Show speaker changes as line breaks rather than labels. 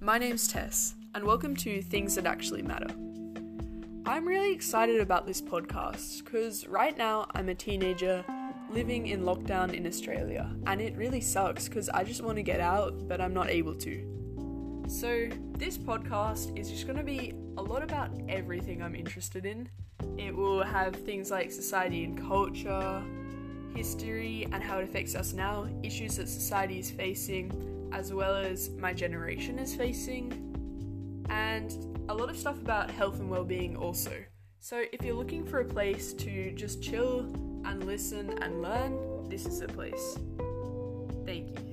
my name's Tess, and welcome to Things That Actually Matter. I'm really excited about this podcast because right now I'm a teenager living in lockdown in Australia, and it really sucks because I just want to get out, but I'm not able to. So, this podcast is just going to be a lot about everything I'm interested in. It will have things like society and culture, history and how it affects us now, issues that society is facing, as well as my generation is facing, and a lot of stuff about health and well-being also. So if you're looking for a place to just chill and listen and learn, this is the place. Thank you.